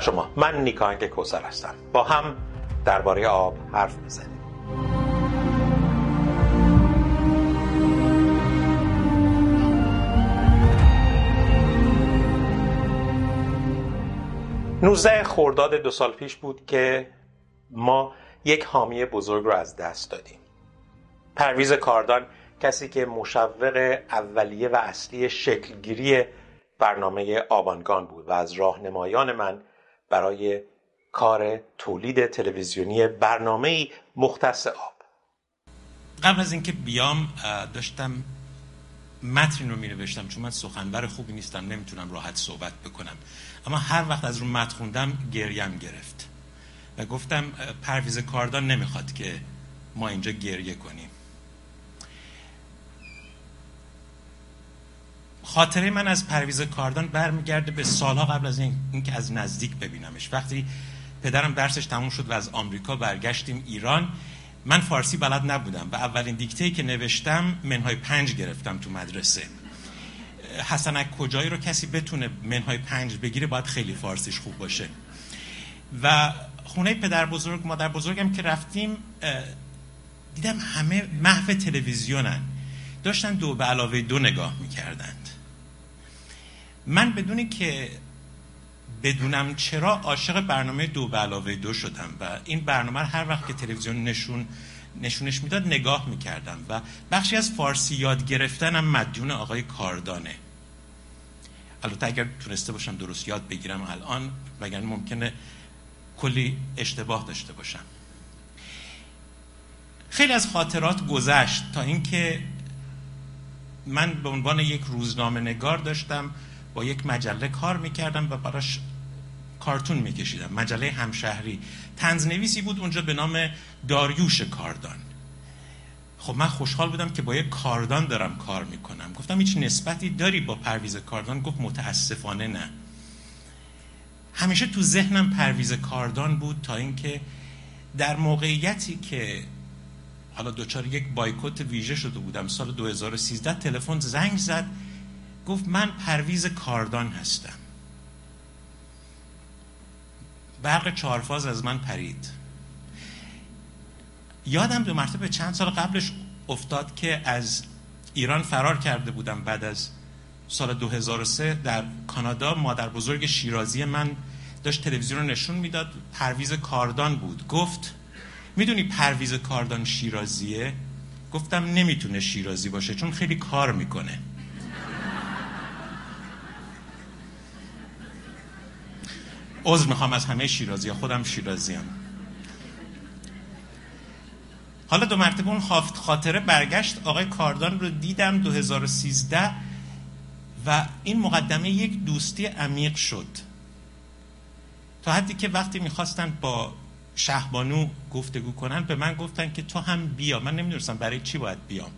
بر شما. من نیکانگ کوسر هستم. با هم درباره آب حرف می‌زنیم. 19 خرداد دو سال پیش بود که ما یک حامی بزرگ رو از دست دادیم. پرویز کاردان کسی که مشوق اولیه و اصلی شکلگیری برنامه آبانگان بود و از راهنمایان من برای کار تولید تلویزیونی برنامه مختص آب. قبل از اینکه بیام داشتم متن رو می نوشتم چون من سخنور خوبی نیستم نمی‌تونم راحت صحبت بکنم. اما هر وقت از رو متن خوندم گریم گرفت. و گفتم پرویز کاردان نمی‌خواد که ما اینجا گریه کنیم. خاطره من از پرویز کاردان برمیگرده به سالها قبل از این اینکه از نزدیک ببینمش. وقتی پدرم درسش تموم شد و از آمریکا برگشتیم ایران من فارسی بلد نبودم و اولین دیکته که نوشتم منهای پنج گرفتم تو مدرسه. حسنک کجایی رو کسی بتونه منهای پنج بگیره باید خیلی فارسیش خوب باشه. و خونه پدر بزرگ مادر بزرگم که رفتیم دیدم همه محو تلویزیونن. داشتن دو به علاوه دو نگاه می‌کردند. من بدونی که بدونم چرا عاشق برنامه دو به علاوه دو شدم و این برنامه هر وقت که تلویزیون نشون نشونش می‌داد نگاه می‌کردم و بخشی از فارسی یاد گرفتنم مدیون آقای کاردانه. البته اگر تونسته باشم درست یاد بگیرم الان وگرنه ممکنه کلی اشتباه داشته باشم. خیلی از خاطرات گذشت تا اینکه من به عنوان یک روزنامه نگار داشتم با یک مجله کار می‌کردم و براش کارتون میکشیدم. مجله همشهری. تنزنویسی بود اونجا به نام داریوش کاردان. خب من خوشحال بودم که با یک کاردان دارم کار می‌کنم. گفتم هیچ نسبتی داری با پرویز کاردان؟ گفت متاسفانه نه. همیشه تو ذهنم پرویز کاردان بود تا اینکه در موقعیتی که حالا دوچار یک بایکوت ویژه شده بودم سال 2013 تلفن زنگ زد گفت من پرویز کاردان هستم. برق چهارفاز از من پرید. یادم دو مرتبه چند سال قبلش افتاد که از ایران فرار کرده بودم بعد از سال 2003 در کانادا. مادر بزرگ شیرازی من داشت تلویزیون رو نشون می‌داد. پرویز کاردان بود. گفت می‌دونی پرویز کاردان شیرازیه؟ گفتم نمی‌تونه شیرازی باشه چون خیلی کار می‌کنه. عذر می‌خوام از همه شیرازی خودم شیرازی هم. حالا دو مرتبه اون خاطره برگشت. آقای کاردان رو دیدم 2013 و این مقدمه یک دوستی عمیق شد. تا حدی که وقتی می‌خواستن با شهبانو گفتگو کنن به من گفتن که تو هم بیا. من نمی‌دونستم برای چی باید بیام.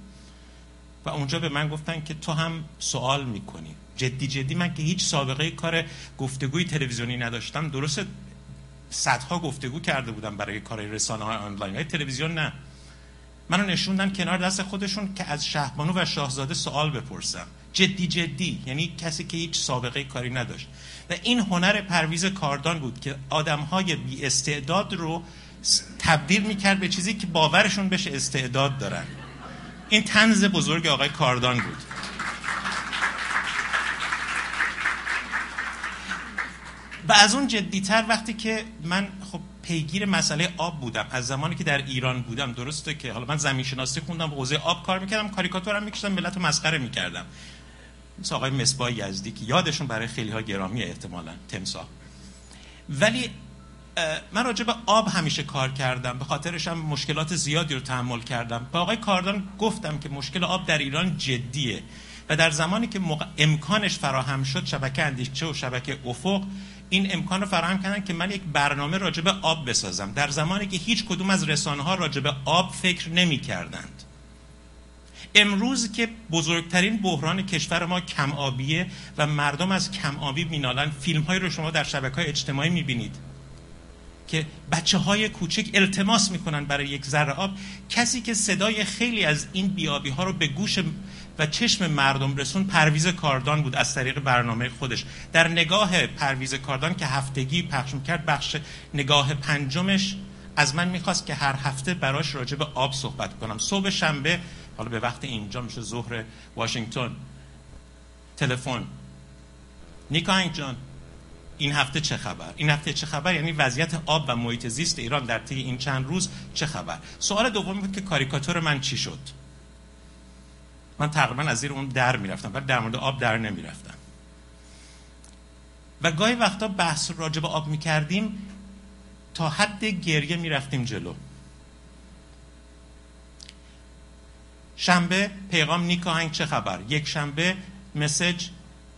و اونجا به من گفتن که تو هم سوال می‌کنی. جدی جدی من که هیچ سابقه کار گفتگوی تلویزیونی نداشتم. درست صدها گفتگو کرده بودم برای کار رسانه های آنلاین. های تلویزیون نه. منو نشوندن کنار دست خودشون که از شهبانو و شاهزاده سوال بپرسم. جدی جدی. یعنی کسی که هیچ سابقه کاری نداشت. و این هنر پرویز کاردان بود که آدم های بی استعداد رو تبدیل می‌کرد به چیزی که باورشون بشه استعداد دارن. این تنز بزرگ آقای کاردان بود. و از اون جدیتر وقتی که من خب پیگیر مسئله آب بودم از زمانی که در ایران بودم درسته که حالا من زمین شناسی خوندم حوزه آب کار می‌کردم کاریکاتورم میکشتم ملت رو مسخره می‌کردم. مثل آقای مصباح یزدی که یادشون برای خیلی ها گرامی احتمالا تمسا ولی من راجع به آب همیشه کار کردم. به خاطرش هم مشکلات زیادی رو تحمل کردم. به آقای کاردان گفتم که مشکل آب در ایران جدیه و در زمانی که امکانش فراهم شد شبکه اندیشه و شبکه افق این امکان رو فراهم کردن که من یک برنامه راجع به آب بسازم. در زمانی که هیچ کدوم از رسانه ها راجع به آب فکر نمی کردند امروز که بزرگترین بحران کشور ما کم آبیه و مردم از کم آبی مینالن فیلم های رو شما در شبکه های اجتماعی می‌بینید. که بچه های کوچک التماس می‌کنن برای یک ذره آب. کسی که صدای خیلی از این بیابی ها رو به گوش و چشم مردم رسون پرویز کاردان بود از طریق برنامه خودش. در نگاه پرویز کاردان که هفتگی پخش می‌کرد بخش نگاه پنجمش از من می‌خواست که هر هفته براش راجع به آب صحبت کنم. صبح شنبه حالا به وقت اینجا میشه ظهر واشنگتن. تلفن. نیکا جان. این هفته چه خبر؟ این هفته چه خبر؟ یعنی وضعیت آب و محیط زیست ایران در طی این چند روز چه خبر؟ سوال دومی بود که کاریکاتور من چی شد؟ من تقریبا از زیر اون در می‌رفتم ولی در مورد آب در نمی‌رفتم. و گاهی وقتا بحث راجع به آب می‌کردیم تا حد گریه می‌رفتیم جلو. شنبه پیغام نیکاهنگ چه خبر؟ یک شنبه مسج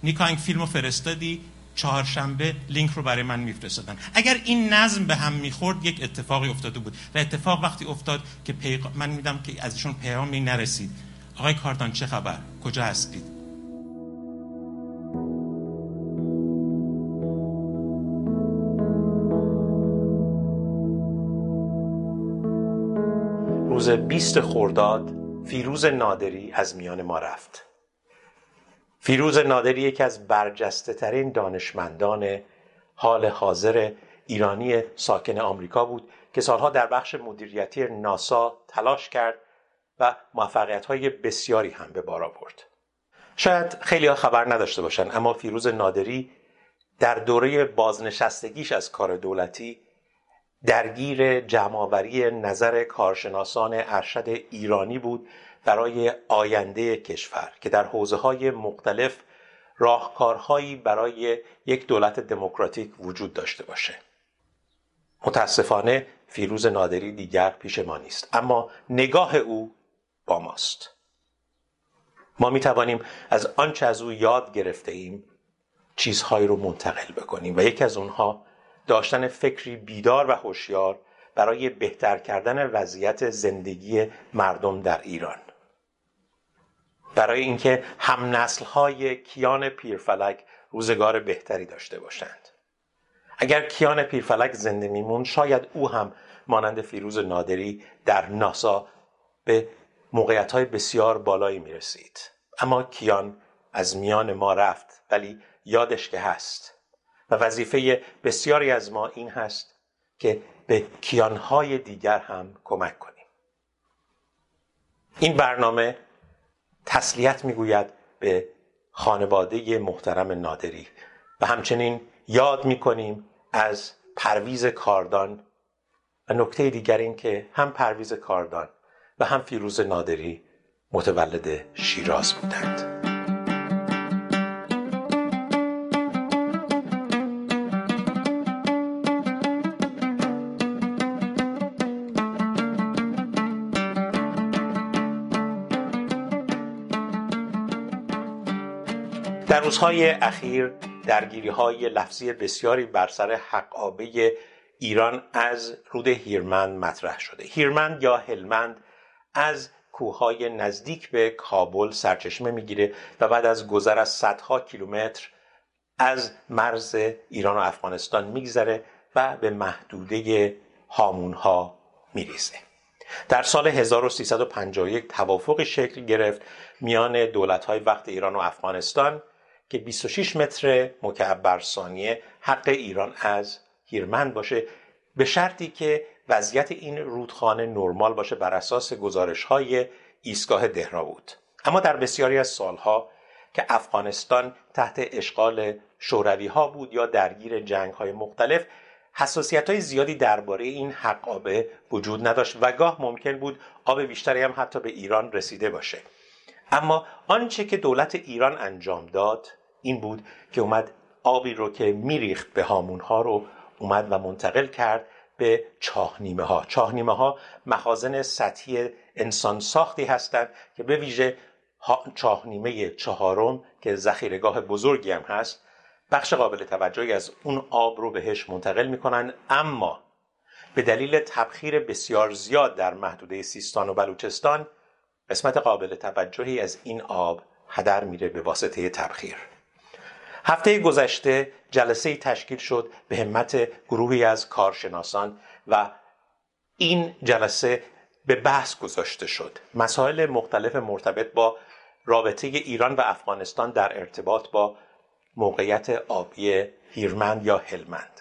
نیکاهنگ فیلمو فرستادی چهارشنبه لینک رو برای من میفرستادن. اگر این نظم به هم می‌خورد یک اتفاقی افتاده بود. و اتفاق وقتی افتاد که پیغام من میدم که از ایشون پیغامی نرسید. آقای کاردان چه خبر؟ کجا هستید؟ روز 20 خرداد فیروز نادری از میان ما رفت. فیروز نادری یکی از برجسته ترین دانشمندان حال حاضر ایرانی ساکن آمریکا بود که سالها در بخش مدیریتی ناسا تلاش کرد و موفقیت های بسیاری هم به بار آورد. شاید خیلی ها خبر نداشته باشند اما فیروز نادری در دوره بازنشستگیش از کار دولتی درگیر جمعآوری نظر کارشناسان ارشد ایرانی بود برای آینده کشور که در حوزه های مختلف راهکارهایی برای یک دولت دموکراتیک وجود داشته باشه. متاسفانه فیروز نادری دیگر پیش ما نیست اما نگاه او با ماست. ما می توانیم از آنچه از او یاد گرفته ایم چیزهایی رو منتقل بکنیم و یکی از اونها داشتن فکری بیدار و هوشیار برای بهتر کردن وضعیت زندگی مردم در ایران. برای اینکه هم نسل های کیان پیرفلک روزگار بهتری داشته باشند. اگر کیان پیرفلک زنده میمون شاید او هم مانند فیروز نادری در ناسا به موقعیت های بسیار بالایی می رسید اما کیان از میان ما رفت ولی یادش که هست. و وظیفه بسیاری از ما این هست که به کیانهای دیگر هم کمک کنیم. این برنامه تسلیت می‌گوید به خانواده محترم نادری. و همچنین یاد می‌کنیم از پرویز کاردان و نکته دیگر این که هم پرویز کاردان و هم فیروز نادری متولد شیراز بودند. روزهای اخیر درگیری های لفظی بسیاری بر سر حقابه ایران از رود هیرمند مطرح شده. هیرمند یا هلمند از کوههای نزدیک به کابل سرچشمه می‌گیره و بعد از گذر از صدها کیلومتر از مرز ایران و افغانستان میگذره و به محدوده هامونها میریزه. در سال 1351 توافقی شکل گرفت. میان دولت‌های وقت ایران و افغانستان که 26 متر مکعب بر ثانیه حق ایران از هیرمند باشه به شرطی که وضعیت این رودخانه نرمال باشه بر اساس گزارش های ایستگاه دهراود اما در بسیاری از سالها که افغانستان تحت اشغال شوروی ها بود یا درگیر جنگ های مختلف حساسیت های زیادی درباره این حقابه وجود نداشت و گاه ممکن بود آب بیشتری هم حتی به ایران رسیده باشه. اما آنچه که دولت ایران انجام داد این بود که اومد آبی رو که میریخت به هامون ها رو اومد و منتقل کرد به چاهنیمه ها چاهنیمه ها مخازن سطحی انسان ساختی هستند که به ویژه چاهنیمه چهارم که ذخیرگاه بزرگی هم هست بخش قابل توجهی از اون آب رو بهش منتقل می‌کنن. اما به دلیل تبخیر بسیار زیاد در محدوده سیستان و بلوچستان قسمت قابل توجهی از این آب هدر میره به واسطه تبخیر. هفته گذشته جلسه تشکیل شد به همت گروهی از کارشناسان و این جلسه به بحث گذاشته شد. مسائل مختلف مرتبط با رابطه ایران و افغانستان در ارتباط با موقعیت آبی هیرمند یا هلمند.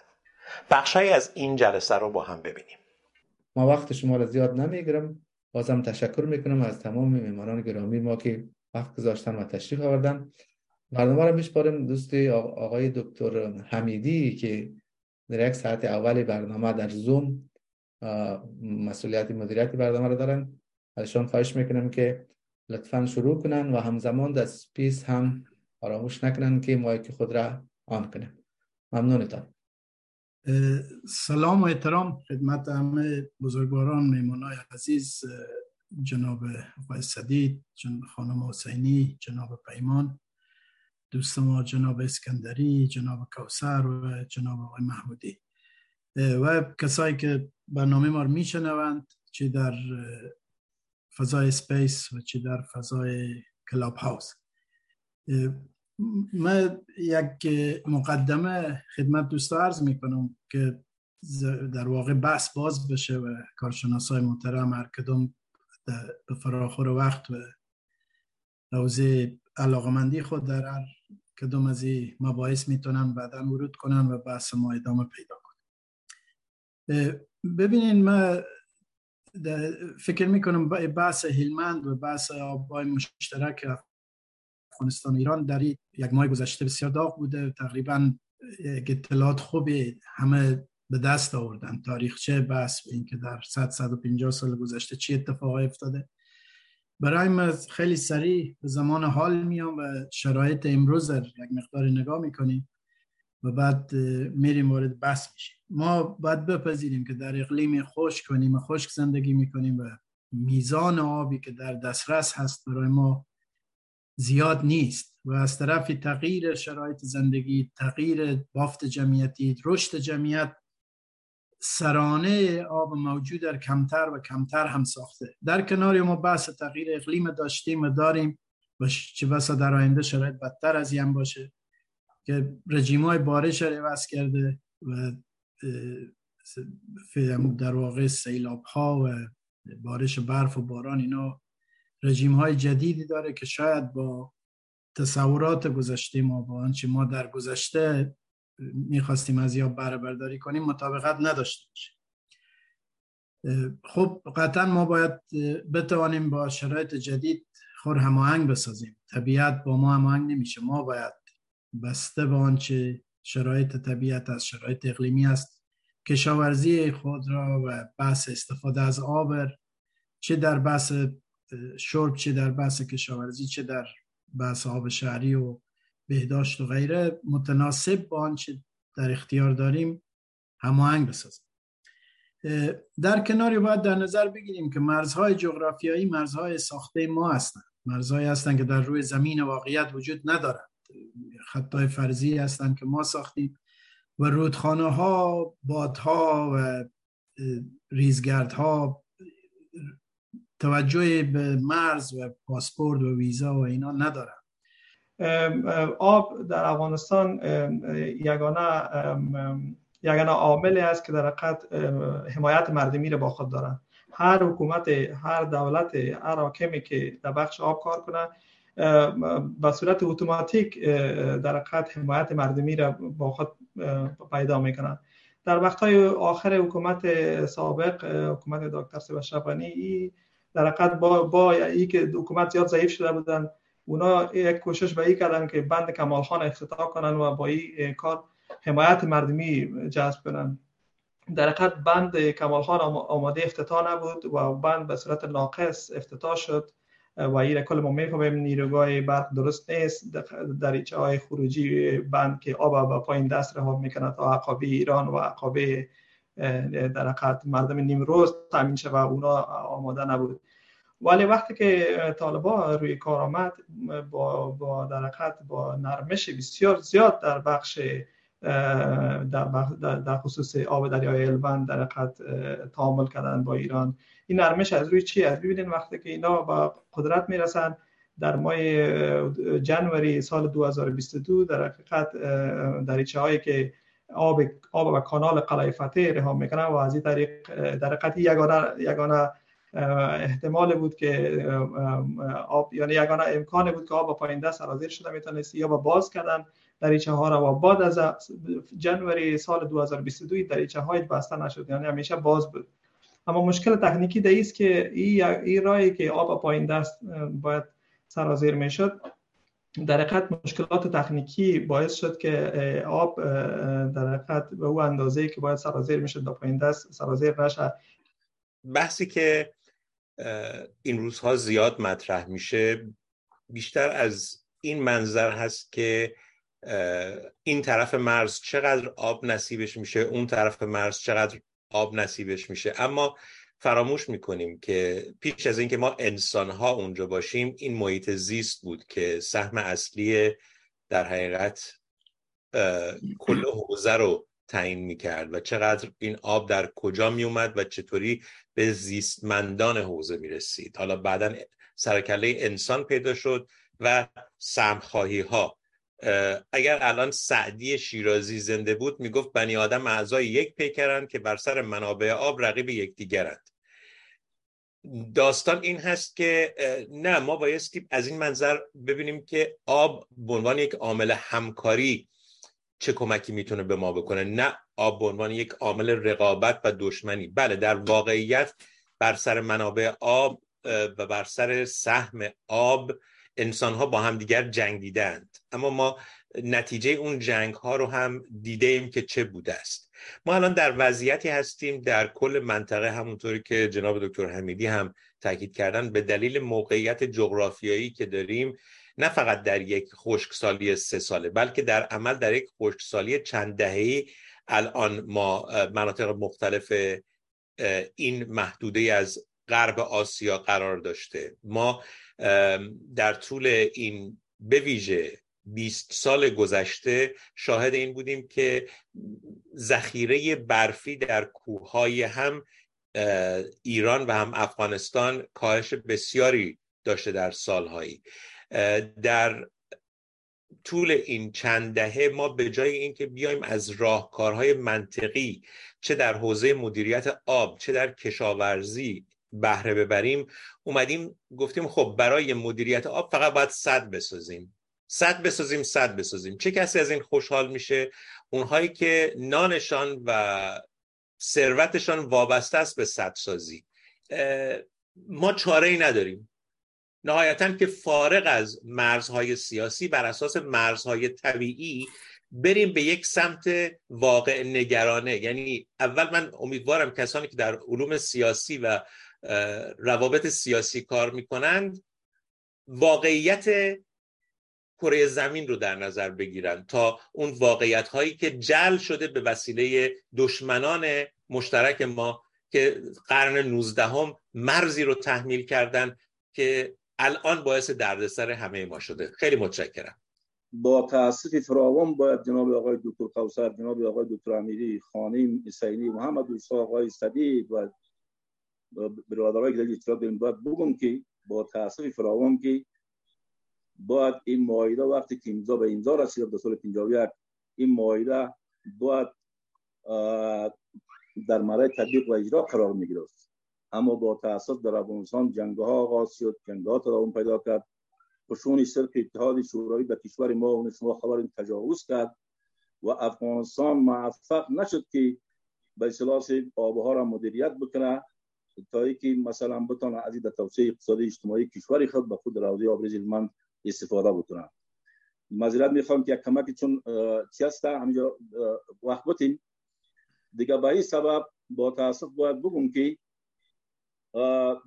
بخشهایی از این جلسه رو با هم ببینیم. ما وقت شما را زیاد نمی‌گیرم. بازم تشکر می‌کنم از تمام مهمانان گرامی ما که وقت گذاشتن و تشریف آوردن. برنامه را می‌سپاریم دوست آقای دکتر حمیدی که در یک ساعت اول برنامه در زوم مسئولیت مدیریت برنامه را دارن. ازشان خواهش می‌کنم که لطفا شروع کنن و همزمان در Space هم فراموش نکنن که mic خود را on کنن. ممنونتان. سلام و احترام خدمت همه بزرگواران میمونای عزیز جناب آقای صدید خانم حسینی جناب پیمان دوست ما جناب اسکندری جناب کوثر و جناب آقای محمودی. و کسایی که برنامه ما رو میشنوند چه در فضای Space و چه در فضای کلاب هاوس. من یک مقدمه خدمت دوستا عرض می‌کنم که در واقع بحث باز بشه و کارشناسای محترم هر کدوم به فراخور وقت و روزه علاقمندی خود در هر کدوم از این مباحث می‌تونن بعدا ورود کنن و بحث ما ادامه پیدا کنن. ببینین ما فکر می‌کنم بحث هلمند و بحث آبای مشترک افغانستان ایران در یک ماه گذشته بسیار داغ بوده تقریبا اطلاعات خوبی همه به دست آوردن. تاریخچه به اینکه در 100 150 سال گذشته چی اتفاقی افتاده. برای ما خیلی سریع به زمان حال میام و شرایط امروز یک مقدار نگاه می‌کنیم و بعد میریم وارد بحث میشیم. ما باید بپذیریم که در اقلیم خشک کنیم و خشک زندگی می‌کنیم و میزان آبی که در دسترس هست برای ما زیاد نیست و از طرف تغییر شرایط زندگی تغییر بافت جمعیتی رشد جمعیت سرانه آب موجود در کمتر و کمتر هم ساخته. در کنار ما بحث تغییر اقلیم داشتیم و داریم و چه بسا در آینده شرایط بدتر از این باشه که رژیم های بارش رو کرده و در واقع سیلاب ها و بارش برف و باران اینا رژیم های جدیدی داره که شاید با تصورات گذشته ما با آنچه ما در گذشته می‌خواستیم از یا بره برداری کنیم مطابقت نداشته باشه. خب قطعا ما باید بتوانیم با شرایط جدید خور هماهنگ بسازیم. طبیعت با ما هماهنگ نمیشه. ما باید بسته به آنچه شرایط طبیعت از شرایط اقلیمی است کشاورزی خود را و بحث استفاده از آب چه در بحث شرب چه در بحث کشاورزی چه در بحث آب شهری و بهداشت و غیره متناسب با آنچه در اختیار داریم هماهنگ بسازیم. در کناری باید در نظر بگیریم که مرزهای جغرافیایی مرزهای ساخته ما هستند. مرزهایی هستند که در روی زمین واقعیت وجود ندارند. خطای فرضی هستند که ما ساختیم و رودخانه ها بادها و ریزگردها توجه به مرز و پاسپورت و ویزا و اینا ندارن آب در افغانستان یگانه یگانه عاملی است که در حقیقت حمایت مردمی را با خود دارن هر حکومت هر دولت هر حاکمی که در بخش آب کار کنه به صورت اتوماتیک در حقیقت حمایت مردمی را با خود پیدا می‌کنن در وقتهای آخر حکومت سابق حکومت دکتر سبشرفانی در حقیقت با با ای که حکومت زیاد ضعیف شده بودن اونا یک کوشش به کردن که بند کمال خان افتتاح کنن و با این کار حمایت مردمی جذب کنن. در حقیقت بند کمال خان آماده افتتاح نبود و بند به صورت ناقص افتتاح شد و این کل ما می‌فهمیم نیروگاه برق درست نیست. دریچه های خروجی بند که آب با پایین دست رها می‌کنه تا عقابه ایران و عقابه در حقیقت مردم نیمروز تامین شد و اونا آماده نبود. ولی وقتی که طالبا روی کار آمد با, با در با نرمش بسیار زیاد در بخش در, در خصوص آب دریای الوند در حقیقت تعامل کردن با ایران. این نرمش از روی چی؟ از ببینید وقتی که اینا با قدرت می‌رسن در ماه جنوری سال 2022 در حقیقت دریچه هایی که آب آب و کانال قلعه فتح رها می‌کنن و از این طریق در حقیقت یگانه یگانه احتمال بود که آب یعنی یگانه امکان بود که آب پایینده سرازیر شده می‌تونست یا با باز کردن دریچه ها را و بعد از جنوری سال 2022 دریچه های بسته نشد یعنی همیشه باز بود. اما مشکل تکنیکی ده است که این رایی که آب پایین دست باید سرازیر می‌شد در حقیقت مشکلات تکنیکی باعث شد که آب در حقیقت به او اندازه که باید سرازیر می‌شد با پایین دست سرازیر نشه. بحثی که این روزها زیاد مطرح میشه. بیشتر از این منظر هست که این طرف مرز چقدر آب نصیبش میشه اون طرف مرز چقدر آب نصیبش میشه. اما فراموش می‌کنیم که پیش از اینکه ما انسان ها اونجا باشیم این محیط زیست بود که سهم اصلی در حقیقت کل حوزه رو تعیین می‌کرد و چقدر این آب در کجا میومد و چطوری به زیستمندان حوزه می‌رسید. حالا بعدا سرکله انسان پیدا شد و سمخواهی ها اگر الان سعدی شیرازی زنده بود می‌گفت بنی آدم اعضای یک پیکرند که بر سر منابع آب رقیب یکدیگرند. داستان این هست که نه ما بایستی از این منظر ببینیم که آب به عنوان یک عامل همکاری چه کمکی می‌تونه به ما بکنه؟ نه آب به عنوان یک عامل رقابت و دشمنی. بله در واقعیت بر سر منابع آب و بر سر سهم آب انسان ها با هم دیگر جنگ دیدند اما ما نتیجه اون جنگ ها رو هم دیده ایم که چه بوده است. ما الان در وضعیتی هستیم در کل منطقه همونطوری که جناب دکتر حمیدی هم تاکید کردن به دلیل موقعیت جغرافیایی که داریم نه فقط در یک خشکسالی سه ساله بلکه در عمل در یک خشکسالی چند دهه‌ای الان ما مناطق مختلف این محدوده از غرب آسیا قرار داشته. ما در طول این به ویژه 20 سال گذشته شاهد این بودیم که ذخیره برفی در کوههای هم ایران و هم افغانستان کاهش بسیاری داشته در سالهایی. در طول این چند دهه ما به جای اینکه بیایم از راهکارهای منطقی چه در حوزه مدیریت آب چه در کشاورزی بهره ببریم اومدیم گفتیم خب برای مدیریت آب فقط باید صد بسازیم. صد بسازیم صد بسازیم. چه کسی از این خوشحال میشه؟ اونهایی که نانشان و ثروتشان وابسته است به صد سازی. ما چاره ای نداریم. نهایتا که فارغ از مرزهای سیاسی بر اساس مرزهای طبیعی بریم به یک سمت واقع نگرانه. یعنی اول من امیدوارم کسانی که در علوم سیاسی و روابط سیاسی کار می‌کنند واقعیت کره زمین رو در نظر بگیرن تا اون واقعیت هایی که جل شده به وسیله دشمنان مشترک ما که قرن 19 هم مرزی رو تحمیل کردن که الان باعث دردسر همه ما شده. خیلی متشکرم. با تاسف فراوان باید جناب آقای دکتر قوسر جناب آقای دکتر امیری خانم اسینی محمد دوستا آقای صدیق و برادرای که در داریم. باید بگم که با تاسف فراوان که باید این معایده وقتی که امضا به امضا رسید در سال 51 این معایده باید در مرحله تطبیق و اجرا قرار می اما با تاسف در افغانستان جنگ ها آغاز شد جنگ ها تداوم پیدا کرد. قشون صرف اتحاد شورایی به کشور ما و شما خبر تجاوز کرد و افغانستان موفق نشد که به اصطلاح آبها را مدیریت بکنه تا که مثلا بتونه از این توسعه اقتصادی اجتماعی کشوری خود به خود راضی آبریز من استفاده بکنه. معذرت می‌خوام که یک کمکی چون چی هست؟ همینجا وقت بتیم. دیگه به این سبب با تاسف باید بگم که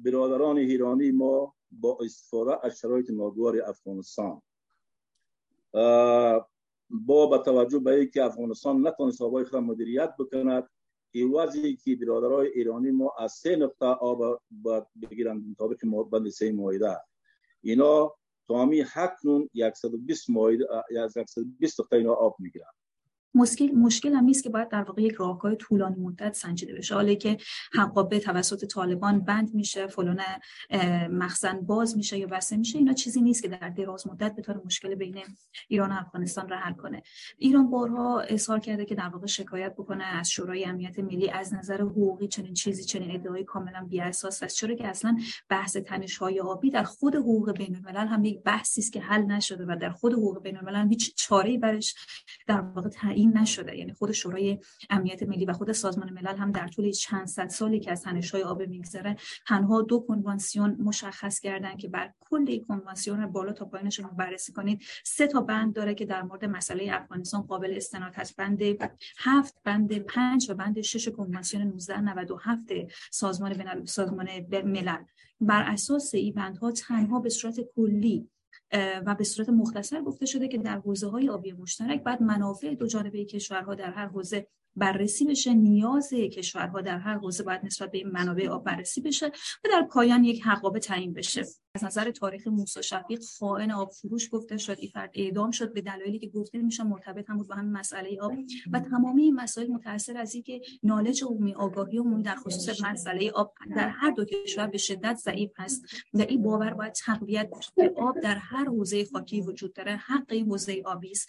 برادران ایرانی ما با استفاده از شرایط ناگوار افغانستان. با به توجه به اینکه افغانستان نتونست آبای خود مدیریت بکند وضعی که برادرای ایرانی ما از سه نقطه آب بگیرند مطابق بند سه معایده اینا تامی حکنون 120 معایده 120 نقطه اینا آب می‌گیرند. مشکل مشکل هم نیست که باید در واقع یک راهکار طولانی مدت سنجیده بشه. حالا که حقابه توسط طالبان بند میشه فلان مخزن باز میشه یا بسته میشه اینا چیزی نیست که در دراز مدت طور مشکل بین ایران و افغانستان را حل کنه. ایران بارها اظهار کرده که در واقع شکایت بکنه از شورای امنیت ملی از نظر حقوقی چنین چیزی چنین ادعای کاملا بی اساس است. چرا که اصلا بحث تنش‌های آبی در خود حقوق بین الملل هم یک بحثی است که حل نشده و در خود حقوق بین الملل هیچ چاره‌ای برش در واقع تعیین نشده. یعنی خود شورای امنیت ملی و خود سازمان ملل هم در طول چند صد سالی که از تنش‌های آب میگذره تنها دو کنوانسیون مشخص کردن که بر کل این کنوانسیون بالا تا پایینش رو بررسی کنید سه تا بند داره که در مورد مسئله افغانستان قابل استناد هست. بند هفت بند پنج و بند شش کنوانسیون 1997 سازمان سازمان ملل. بر اساس این بندها تنها به صورت کلی و به صورت مختصر گفته شده که در حوزه های آبی مشترک بعد منافع دو جانبه کشورها در هر حوزه بررسی بشه. نیاز کشورها در هر حوزه باید نسبت به این منابع آب بررسی بشه و در پایان یک حقابه تعیین بشه. از نظر تاریخ موسی شفیق خائن آب فروش گفته شد این فرد اعدام شد. به دلایلی که گفته میشه مرتبط هم بود با همین مسئله آب و تمامی مسائل متأثر از اینکه نالج عمومی آگاهی عمومی در خصوص مسئله آب در هر دو کشور به شدت ضعیف هست و این باور باید تقویت آب در هر حوزه خاکی وجود داره حق این حوزه آبی است.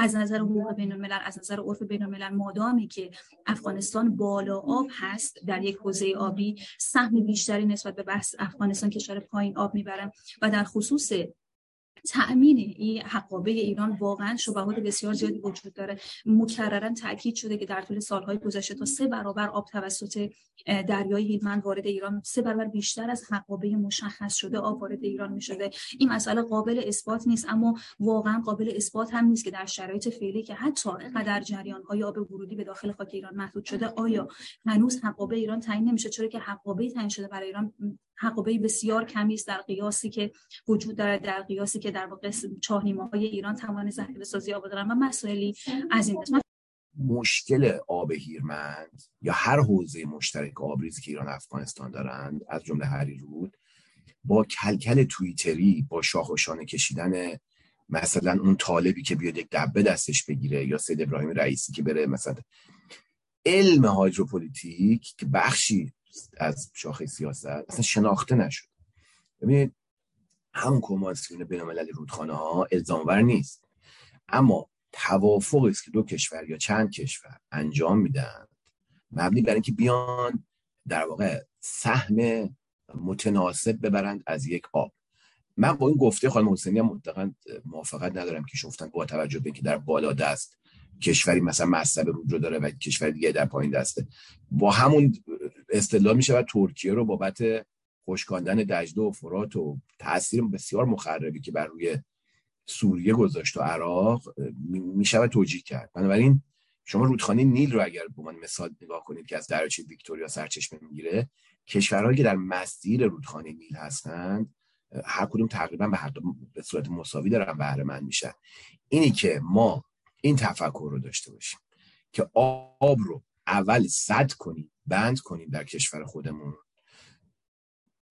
از نظر حقوق بین الملل از نظر عرف بین الملل مادامی که افغانستان بالا آب هست در یک حوزه آبی سهم بیشتری نسبت به بحث افغانستان کشور پایین آب می‌برن و در خصوص تأمین این حقابه ایران واقعا شبهات بسیار زیادی وجود داره. مکررا تاکید شده که در طول سالهای گذشته تا سه برابر آب توسط دریای هیلمند وارد ایران سه برابر بیشتر از حقابه مشخص شده آب وارد ایران می شده این مسئله قابل اثبات نیست اما واقعا قابل اثبات هم نیست که در شرایط فعلی که حتی قدر جریان های آب ورودی به داخل خاک ایران محدود شده آیا هنوز حقابه ایران تعیین نمیشه؟ چرا که حقابه تعیین شده برای ایران حقابه بسیار کمی است در قیاسی که وجود داره در قیاسی که در واقع چاهنیمه های ایران توان ذخیره سازی آب دارن و مسائلی از این قسمت مشکل آب هیرمند یا هر حوزه مشترک آبریزی که ایران و افغانستان دارند از جمله هری رود با کلکل توییتری با شاخ و شانه کشیدن مثلا اون طالبی که بیاد یک دبه دستش بگیره یا سید ابراهیم رئیسی که بره مثلا. علم هایدروپولیتیک که بخشی از شاخه سیاست اصلا شناخته نشد. ببینید همون کنوانسیون بینالمللی رودخانه ها الزامور نیست. اما توافق است که دو کشور یا چند کشور انجام میدن مبنی بر اینکه بیان در واقع سهم متناسب ببرند از یک آب. من با این گفته خانم حسینی هم مطلقا موافقت ندارم که شفتن با توجه به اینکه در بالا دست کشوری مثلا مصب رود رو داره و کشور دیگه در پایین دسته. با همون استدلال میشه و ترکیه رو بابت خشکاندن دجله و فرات و تاثیر بسیار مخربی که بر روی سوریه گذاشت و عراق میشه توجیه کرد. بنابراین شما رودخانه نیل رو اگر به من مثال نگاه کنید که از دریاچه ویکتوریا سرچشمه می‌گیره کشورهایی که در مسیر رودخانه نیل هستند هر کدوم تقریبا به هر به صورت مساوی دارن بهره مند میشن. اینی که ما این تفکر رو داشته باشیم که آب رو اول صد کنیم بند کنیم در کشور خودمون.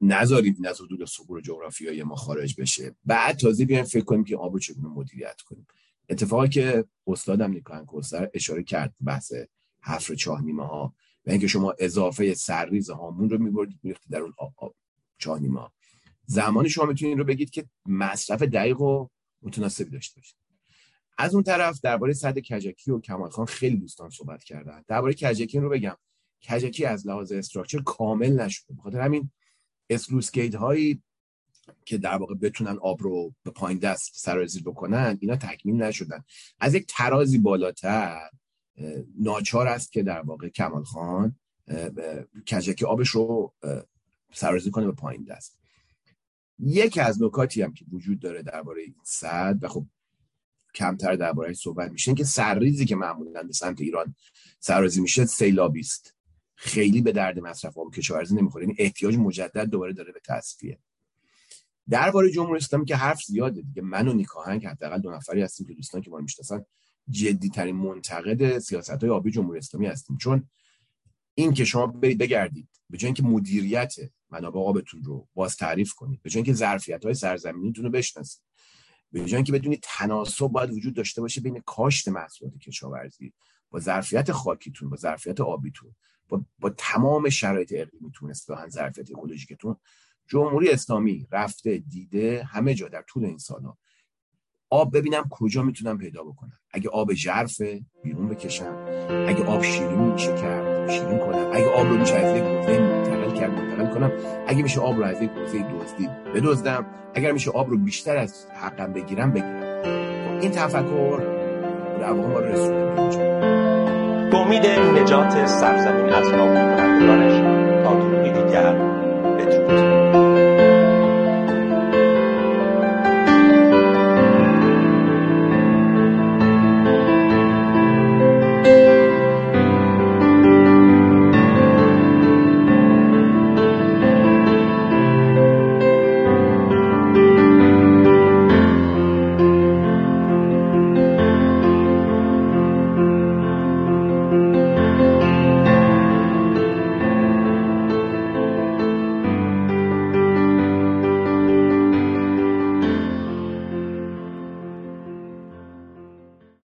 نذاریم از حدود سقور جغرافیایی ما خارج بشه. بعد تازه بیایم فکر کنیم که آب رو چگونه مدیریت کنیم. اتفاقی که استادم نیکان کوستر اشاره کرد بحث حفر چاه نیمه ها و اینکه شما اضافه سرریز هامون رو میبردید میریختید در اون آب, چاه نیمه زمانی شما می‌تونید رو بگید که مصرف دقیق و متناسبی داشته باشید. از اون طرف درباره صد کجکی و کمال خان خیلی دوستان صحبت کردن. درباره کجکی رو بگم. کجکی از لحاظ استراکچر کامل نشده. بخاطر همین اسلوس هایی که در واقع بتونن آب رو به پایین دست سرازیر بکنن اینا تکمیل نشدن. از یک ترازی بالاتر ناچار است که در واقع کمال خان کجکی آبش رو سرازیر کنه به پایین دست. یکی از نکاتی هم که وجود داره درباره این صد و خب کمتر درباره صحبت میشه که سرریزی که معمولا به سمت ایران سرازی میشه سیلابی است. خیلی به درد مصرف آب کشاورزی نمی‌خوره. این یعنی احتیاج مجدد دوباره داره به تصفیه درباره جمهوری اسلامی که حرف زیاده دیگه. من و نیکاهنگ حداقل دو نفری هستیم که دوستان که ما می‌شناسن جدی ترین منتقد سیاست های آبی جمهوری اسلامی هستیم. چون این که شما برید بگردید به جای اینکه مدیریت منابع آبتون رو باز تعریف کنید به جای اینکه ظرفیت های سرزمینیتون رو بشناسید به جای اینکه بدونی تناسب باید وجود داشته باشه بین کاشت محصولات کشاورزی با ظرفیت خاکیتون با ظرفیت آبیتون با, با تمام شرایط اقلیمیتون اصطلاحا ظرفیت اکولوژیکتون جمهوری اسلامی رفته دیده همه جا در طول این سالا آب ببینم کجا می‌تونم پیدا بکنم. اگه آب ژرفه بیرون بکشم. اگه آب شیرین میشه کرد؟ شیرین کنم. اگه آب رو میشه از یک منتقل کرد منتقل کنم. اگه میشه آب رو از یک حوزه دزدی بدزدم. اگر میشه آب رو بیشتر از حقم بگیرم بگیرم. این تفکر واقع ما رو رسونده به امید نجات سرزمین از نابود کنندگانش تا درودی دیگر بدرود